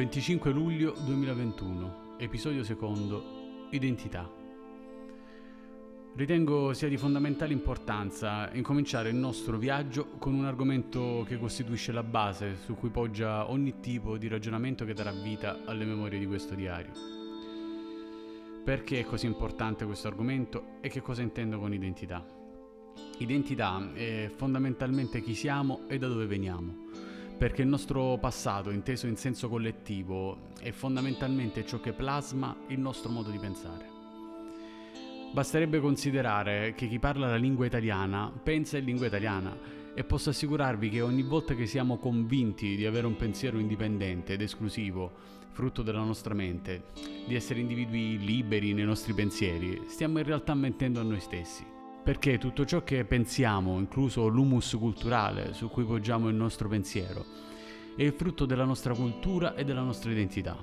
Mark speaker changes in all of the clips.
Speaker 1: 25 luglio 2021, episodio secondo, Identità. Ritengo sia di fondamentale importanza incominciare il nostro viaggio con un argomento che costituisce la base su cui poggia ogni tipo di ragionamento che darà vita alle memorie di questo diario. Perché è così importante questo argomento e che cosa intendo con identità? Identità è fondamentalmente chi siamo e da dove veniamo perché il nostro passato, inteso in senso collettivo, è fondamentalmente ciò che plasma il nostro modo di pensare. Basterebbe considerare che chi parla la lingua italiana pensa in lingua italiana e posso assicurarvi che ogni volta che siamo convinti di avere un pensiero indipendente ed esclusivo, frutto della nostra mente, di essere individui liberi nei nostri pensieri, stiamo in realtà mentendo a noi stessi. Perché tutto ciò che pensiamo, incluso l'humus culturale su cui poggiamo il nostro pensiero, è il frutto della nostra cultura e della nostra identità.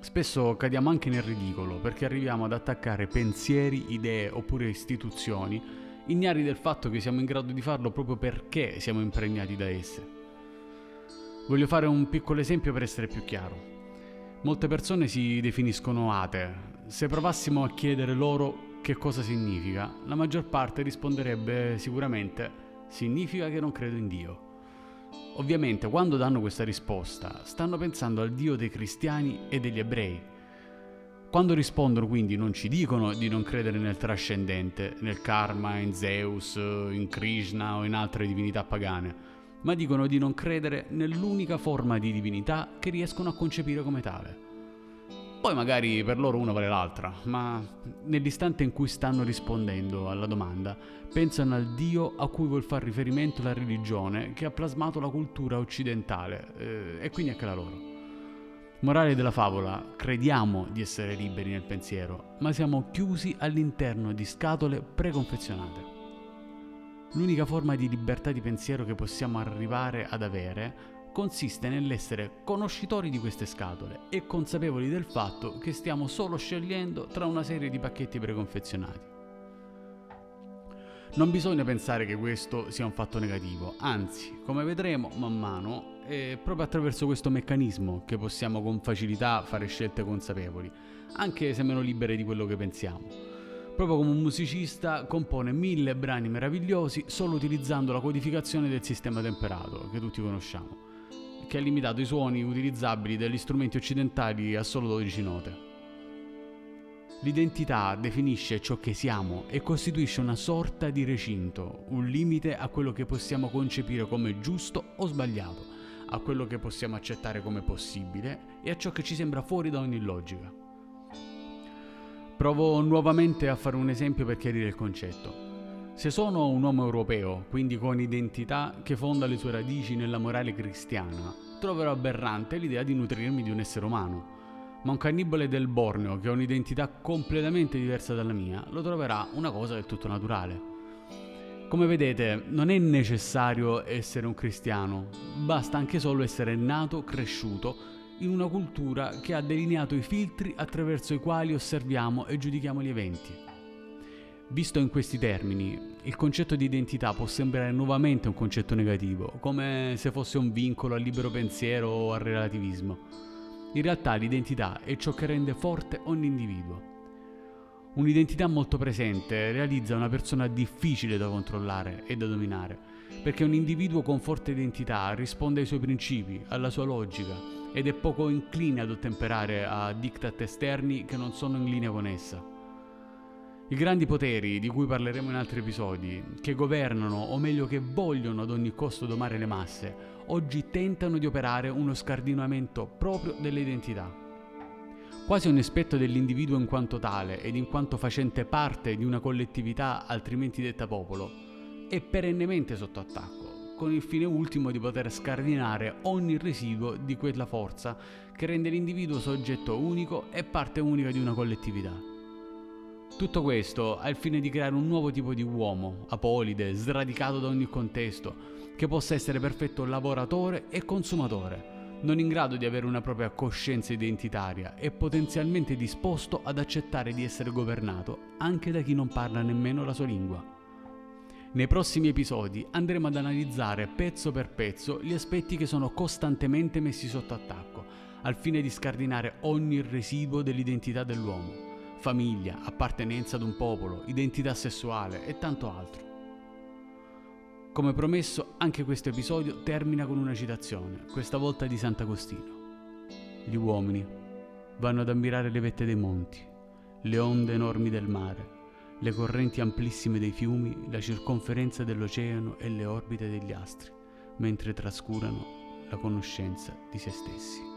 Speaker 1: Spesso cadiamo anche nel ridicolo perché arriviamo ad attaccare pensieri, idee oppure istituzioni ignari del fatto che siamo in grado di farlo proprio perché siamo impregnati da esse. Voglio fare un piccolo esempio per essere più chiaro. Molte persone si definiscono atee. Se provassimo a chiedere loro che cosa significa, la maggior parte risponderebbe sicuramente significa che non credo in Dio. Ovviamente quando danno questa risposta stanno pensando al Dio dei cristiani e degli ebrei. Quando rispondono quindi non ci dicono di non credere nel trascendente, nel karma, in Zeus, in Krishna o in altre divinità pagane, ma dicono di non credere nell'unica forma di divinità che riescono a concepire come tale. Poi magari per loro una vale l'altra, ma nell'istante in cui stanno rispondendo alla domanda, pensano al Dio a cui vuol far riferimento la religione che ha plasmato la cultura occidentale, eh, e quindi anche la loro. Morale della favola, crediamo di essere liberi nel pensiero, ma siamo chiusi all'interno di scatole preconfezionate. L'unica forma di libertà di pensiero che possiamo arrivare ad avere consiste nell'essere conoscitori di queste scatole e consapevoli del fatto che stiamo solo scegliendo tra una serie di pacchetti preconfezionati. Non bisogna pensare che questo sia un fatto negativo, anzi, come vedremo man mano, è proprio attraverso questo meccanismo che possiamo con facilità fare scelte consapevoli, anche se meno libere di quello che pensiamo. Proprio come un musicista compone mille brani meravigliosi solo utilizzando la codificazione del sistema temperato, che tutti conosciamo che ha limitato i suoni utilizzabili dagli strumenti occidentali a solo 12 note. L'identità definisce ciò che siamo e costituisce una sorta di recinto, un limite a quello che possiamo concepire come giusto o sbagliato, a quello che possiamo accettare come possibile e a ciò che ci sembra fuori da ogni logica. Provo nuovamente a fare un esempio per chiarire il concetto. Se sono un uomo europeo, quindi con identità che fonda le sue radici nella morale cristiana, troverò aberrante l'idea di nutrirmi di un essere umano. Ma un cannibale del Borneo che ha un'identità completamente diversa dalla mia lo troverà una cosa del tutto naturale. Come vedete, non è necessario essere un cristiano, basta anche solo essere nato, cresciuto in una cultura che ha delineato i filtri attraverso i quali osserviamo e giudichiamo gli eventi. Visto in questi termini, il concetto di identità può sembrare nuovamente un concetto negativo, come se fosse un vincolo al libero pensiero o al relativismo. In realtà l'identità è ciò che rende forte ogni individuo. Un'identità molto presente realizza una persona difficile da controllare e da dominare, perché un individuo con forte identità risponde ai suoi principi, alla sua logica, ed è poco incline ad ottemperare a diktat esterni che non sono in linea con essa. I grandi poteri, di cui parleremo in altri episodi, che governano o meglio che vogliono ad ogni costo domare le masse, oggi tentano di operare uno scardinamento proprio delle identità. Quasi un aspetto dell'individuo in quanto tale ed in quanto facente parte di una collettività altrimenti detta popolo, è perennemente sotto attacco, con il fine ultimo di poter scardinare ogni residuo di quella forza che rende l'individuo soggetto unico e parte unica di una collettività. Tutto questo ha il fine di creare un nuovo tipo di uomo, apolide, sradicato da ogni contesto, che possa essere perfetto lavoratore e consumatore, non in grado di avere una propria coscienza identitaria e potenzialmente disposto ad accettare di essere governato anche da chi non parla nemmeno la sua lingua. Nei prossimi episodi andremo ad analizzare pezzo per pezzo gli aspetti che sono costantemente messi sotto attacco al fine di scardinare ogni residuo dell'identità dell'uomo, famiglia, appartenenza ad un popolo, identità sessuale e tanto altro. Come promesso, anche questo episodio termina con una citazione, questa volta di Sant'Agostino. Gli uomini vanno ad ammirare le vette dei monti, le onde enormi del mare, le correnti amplissime dei fiumi, la circonferenza dell'oceano e le orbite degli astri, mentre trascurano la conoscenza di se stessi.